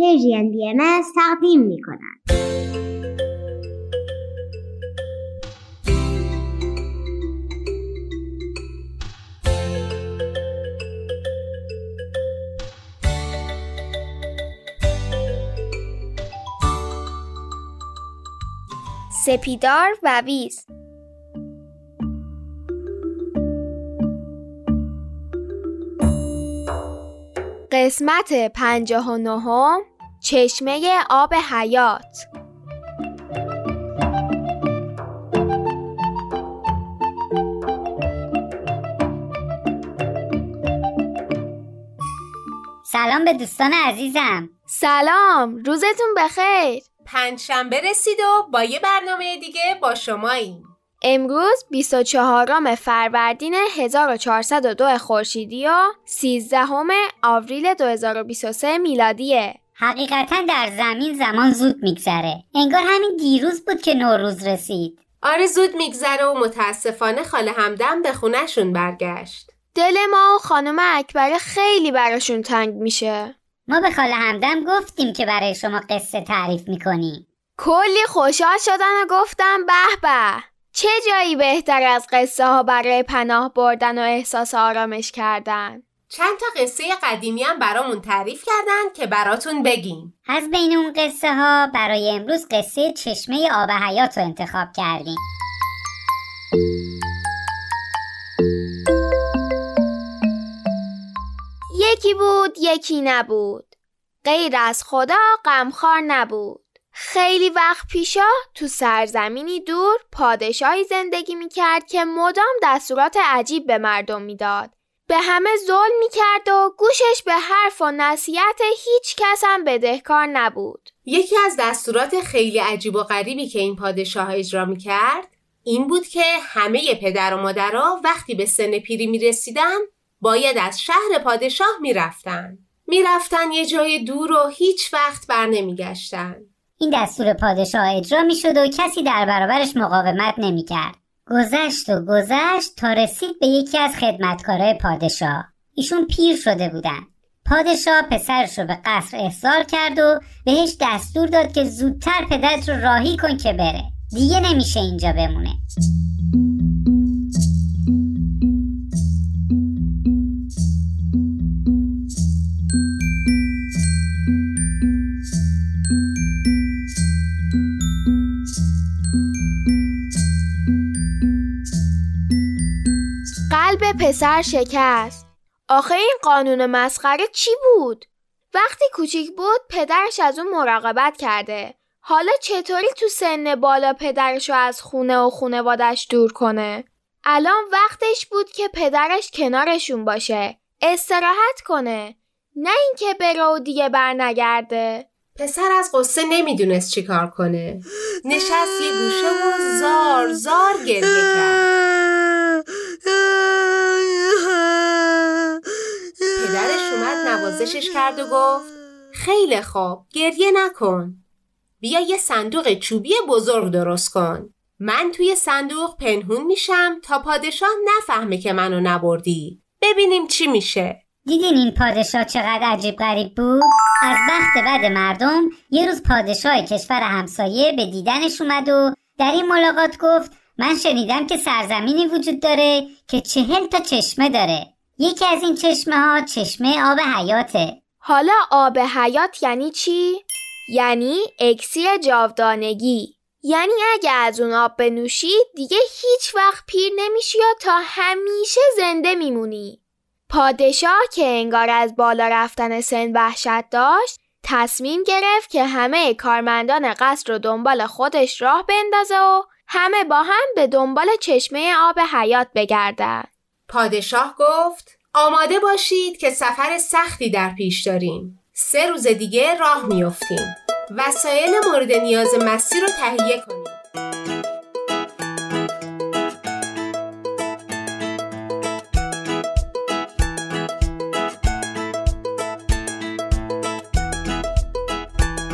پرژین بی ام تقدیم می کند. سپیدار و ویز قسمت پنجاه و نهم چشمه آب حیات. سلام به دوستان عزیزم. سلام روزتون بخیر. پنجشنبه رسید و با یه برنامه دیگه با شماییم. امروز 24 فروردین 1402 خورشیدی و 13 آوریل 2023 میلادیه. حقیقتا در زمین زمان زود میگذره. انگار همین دیروز بود که نوروز رسید. آره زود میگذره و متاسفانه خاله همدم به خونهشون برگشت. دل ما و خانم اکبر خیلی براشون تنگ میشه. ما به خاله همدم گفتیم که برای شما قصه تعریف می‌کنیم. کلی خوشحال شدن و گفتم به به. چه جایی بهتر از قصه ها برای پناه بردن و احساس آرامش کردن؟ چند تا قصه قدیمی هم برامون تعریف کردن که براتون بگیم. از بین اون قصه ها برای امروز قصه چشمه آب حیات رو انتخاب کردیم. یکی بود یکی نبود. غیر از خدا غمخوار نبود. خیلی وقت پیشا تو سرزمینی دور پادشاهی زندگی می‌کرد که مدام دستورات عجیب به مردم می‌داد. به همه ظلم می‌کرد و گوشش به حرف و نصیحت هیچ کس هم بدهکار نبود. یکی از دستورات خیلی عجیب و غریبی که این پادشاه اجرا می‌کرد این بود که همه پدر و مادرها وقتی به سن پیری می‌رسیدن باید از شهر پادشاه می‌رفتن. می‌رفتن یه جای دور و هیچ وقت بر نمیگشتن. این دستور پادشاه اجرا می‌شد و کسی در برابرش مقاومت نمی‌کرد. گذشت و گذشت تا رسید به یکی از خدمتکارای پادشاه. ایشون پیر شده بودن. پادشاه پسرش رو به قصر احضار کرد و بهش دستور داد که زودتر پدرت رو راهی کن که بره. دیگه نمیشه اینجا بمونه. پسر شکست. آخه این قانون مسخره چی بود؟ وقتی کوچیک بود پدرش از اون مراقبت کرده. حالا چطوری تو سن بالا پدرش رو از خونه و خونوادش دور کنه؟ الان وقتش بود که پدرش کنارشون باشه. استراحت کنه. نه اینکه بره و دیگه برنگرده. پسر از قصه نمی‌دونست چی کار کنه. نشست یه گوشه و زار زار گریه کرد پدرش نوازشش کرد و گفت خیلی خوب گریه نکن. بیا یه صندوق چوبی بزرگ درست کن. من توی صندوق پنهون میشم تا پادشاه نفهمه که منو نبردی. ببینیم چی میشه. دیدین این پادشاه چقدر عجیب غریب بود؟ از بخت بد مردم یه روز پادشاه کشور همسایه به دیدنش اومد و در این ملاقات گفت من شنیدم که سرزمینی وجود داره که چهل تا چشمه داره. یکی از این چشمه ها چشمه آب حیاته. حالا آب حیات یعنی چی؟ یعنی اکسیر جاودانگی. یعنی اگه از اون آب بنوشی دیگه هیچ وقت پیر نمیشی یا تا همیشه زنده میمونی. پادشاه که انگار از بالا رفتن سن وحشت داشت تصمیم گرفت که همه کارمندان قصر رو دنبال خودش راه بندازه و همه با هم به دنبال چشمه آب حیات بگردن. پادشاه گفت آماده باشید که سفر سختی در پیش داریم. سه روز دیگه راه میافتیم. وسایل مورد نیاز مسیر رو تهیه کنید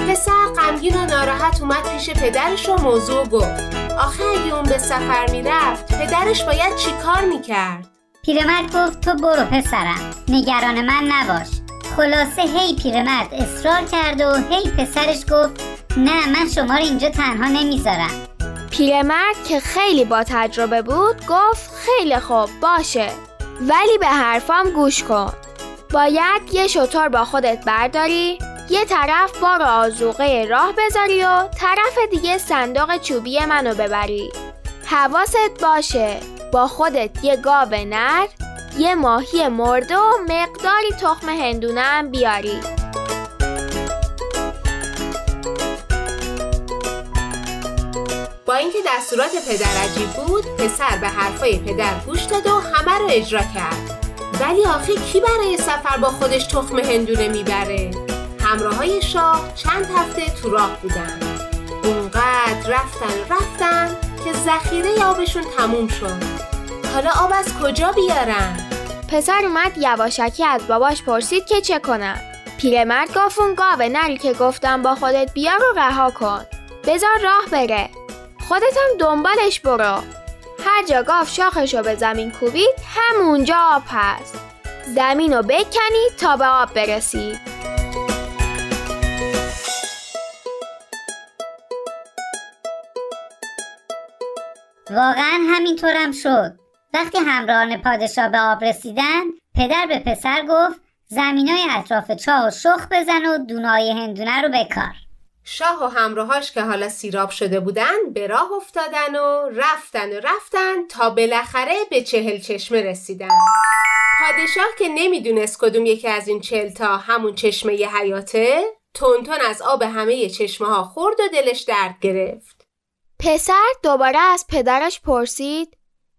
پسر غمگین و ناراحت اومد پیش پدرش و موضوع گفت. آخه اگه اون به سفر می‌رفت پدرش باید چی کار می‌کرد؟ پیرمرد گفت تو برو پسرم. نگران من نباش. خلاصه هی پیرمرد اصرار کرد و هی پسرش گفت نه من شما رو اینجا تنها نمی‌ذارم. پیرمرد که خیلی با تجربه بود گفت خیلی خوب باشه. ولی به حرفام گوش کن. باید یه شطور با خودت برداری یه طرف بار آزوقه راه بذاری و طرف دیگه صندوق چوبی منو ببری. حواست باشه. با خودت یه گاو نر یه ماهی مرده و مقداری تخم هندونه هم بیاری. با اینکه دستورات پدر عجیب بود پسر به حرفای پدر گوش داد و همه رو اجرا کرد. ولی آخه کی برای سفر با خودش تخم هندونه می‌بره؟ همراه های شاه چند هفته تو راه بودن. اونقدر رفتن رفتن که ذخیره آبشون تموم شد. حالا آب از کجا بیارن؟ پسر اومد یواشکی از باباش پرسید که چه کنم. پیرمرد گفت اون گاوه نری که گفتم با خودت بیار رو رها کن. بذار راه بره. خودت هم دنبالش برو. هر جا گاو شاخشو به زمین کوبید همونجا آب هست. زمین رو بکنی تا به آب برسی. واقعا همینطورم شد. وقتی همراهان پادشاه به آب رسیدن پدر به پسر گفت زمینای اطراف چاه و شخ بزن و دونای هندونه رو بکار. شاه و همراهاش که حالا سیراب شده بودن به راه افتادن و رفتن و رفتن تا بالاخره به چهل چشمه رسیدن. پادشاه که نمی‌دونست کدوم یکی از این چهل تا همون چشمه حیاته تونتون از آب همه چشمه ها خورد و دلش درد گرفت. پسر دوباره از پدرش پرسید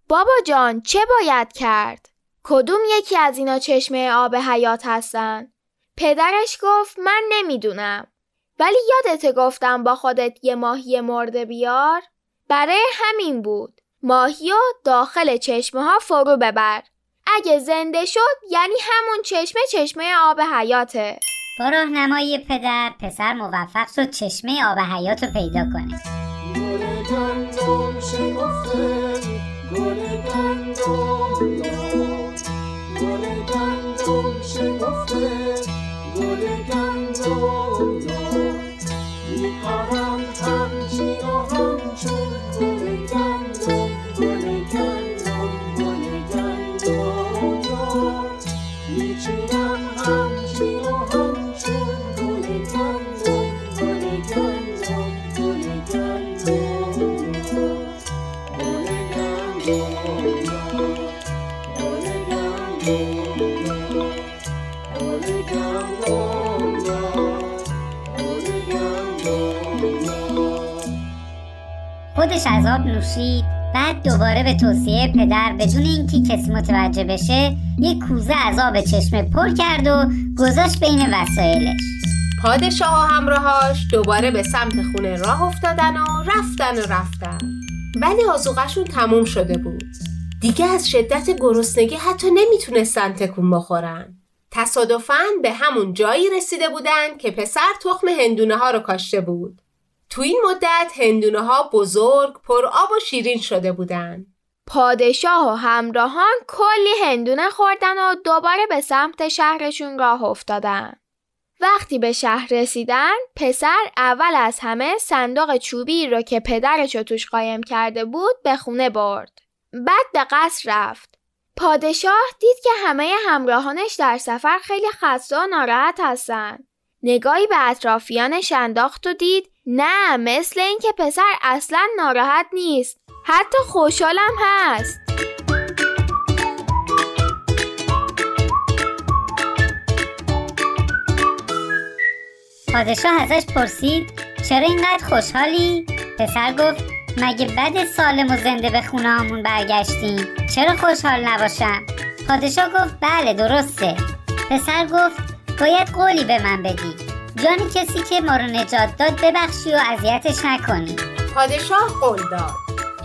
بابا جان چه باید کرد؟ کدوم یکی از اینا چشمه آب حیات هستن؟ پدرش گفت من نمی‌دونم ولی یادت گفتم با خودت یه ماهی مرده بیار؟ برای همین بود ماهی و داخل چشمه ها فرو ببر اگه زنده شد یعنی همون چشمه چشمه آب حیاته با راهنمایی پدر پسر موفق شد چشمه آب حیات رو پیدا کنه گندم شکفته گل گندم داد گل گندم شکفته گل آب نوشید بعد دوباره به توصیه پدر بدون اینکه کسی متوجه بشه یک کوزه آب چشمه پر کرد و گذاشت بین وسایلش. پادشاه و همراهاش دوباره به سمت خونه راه افتادن و رفتن و رفتن. ولی آزوغشون تموم شده بود. دیگه از شدت گرسنگی حتی نمی‌تونستن تکون بخورن. تصادفاً به همون جایی رسیده بودن که پسر تخم هندونه ها رو کاشته بود. تو این مدت هندونه ها بزرگ پر آب و شیرین شده بودن پادشاه و همراهان کلی هندونه خوردن و دوباره به سمت شهرشون راه افتادن. وقتی به شهر رسیدن پسر اول از همه صندوق چوبی رو که پدرش رو توش قایم کرده بود به خونه برد. بعد به قصر رفت. پادشاه دید که همه همراهانش در سفر خیلی خسته و ناراحت هستن. نگاهی به اطرافیانش انداخت و دید نه مثل اینکه پسر اصلا ناراحت نیست. حتی خوشحالم هست. پادشاه ازش پرسید چرا اینقدر خوشحالی؟ پسر گفت مگه بد سالم و زنده به خونه همون برگشتیم چرا خوشحال نباشم؟ پادشاه گفت بله درسته پسر گفت باید قولی به من بدی. جان کسی که ما رو نجات داد ببخشی و اذیتش نکنی. پادشاه قول داد.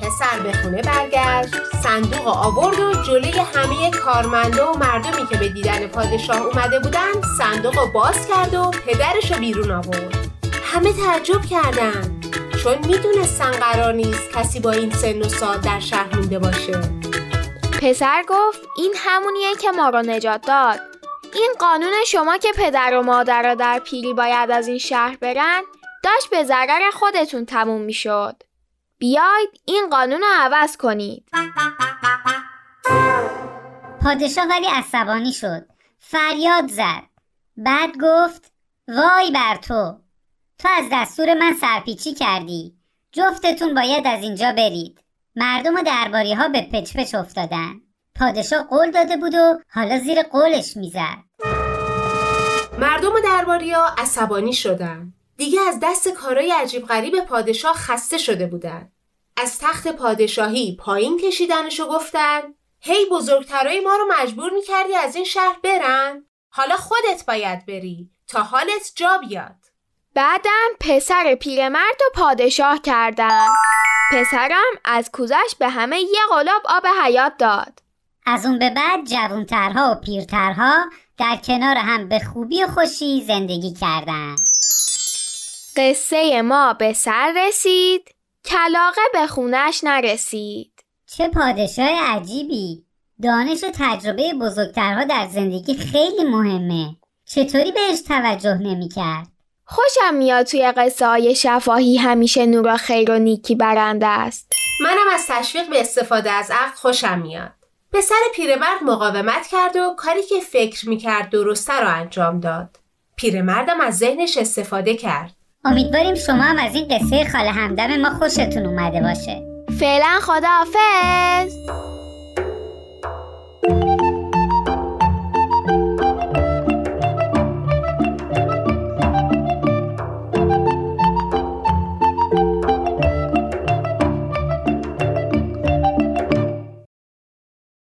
پسر به خونه برگشت صندوق آورد و جلوی همه کارمنده و مردمی که به دیدن پادشاه اومده بودن صندوق رو باز کرد و پدرش رو بیرون آورد. همه تعجب کردن. چون می‌دونستن قرار نیست کسی با این سن و سال در شهر مونده باشه. پسر گفت این همونیه که ما رو نجات داد. این قانون شما که پدر و مادر در پیری باید از این شهر برن داشت به ضرر خودتون تموم می‌شد. بیاید این قانون رو عوض کنید. پادشاه ولی عصبانی شد. فریاد زد. بعد گفت وای بر تو. تو از دستور من سرپیچی کردی. جفتتون باید از اینجا برید. مردم و درباری ها به پچ پچ افتادن. پادشاه قول داده بود و حالا زیر قولش می‌زد مردم و درباریا عصبانی شدن. دیگه از دست کارای عجیب غریب پادشاه خسته شده بودن. از تخت پادشاهی پایین کشیدنشو گفتن هی بزرگترای ما رو مجبور می‌کردی از این شهر برن؟ حالا خودت باید بری تا حالت جا بیاد. بعدم پسر پیرمرد و پادشاه کردن. پسرم از کوزش به همه یه قلاب آب حیات داد. از اون به بعد جوانترها و پیرترها در کنار هم به خوبی و خوشی زندگی کردند. قصه ما به سر رسید کلاقه به خونش نرسید. چه پادشاه عجیبی دانش و تجربه بزرگترها در زندگی خیلی مهمه چطوری بهش توجه نمی‌کرد؟ خوشم میاد توی قصه های شفاهی همیشه نور و خیر و نیکی برنده است. منم از تشویق به استفاده از عقل خوشم میاد. پسر پیرمرد مقاومت کرد و کاری که فکر می‌کرد درسته رو انجام داد. پیرمردم از ذهنش استفاده کرد. امیدواریم شما هم از این قصه خاله همدم ما خوشتون اومده باشه فعلا خداحافظ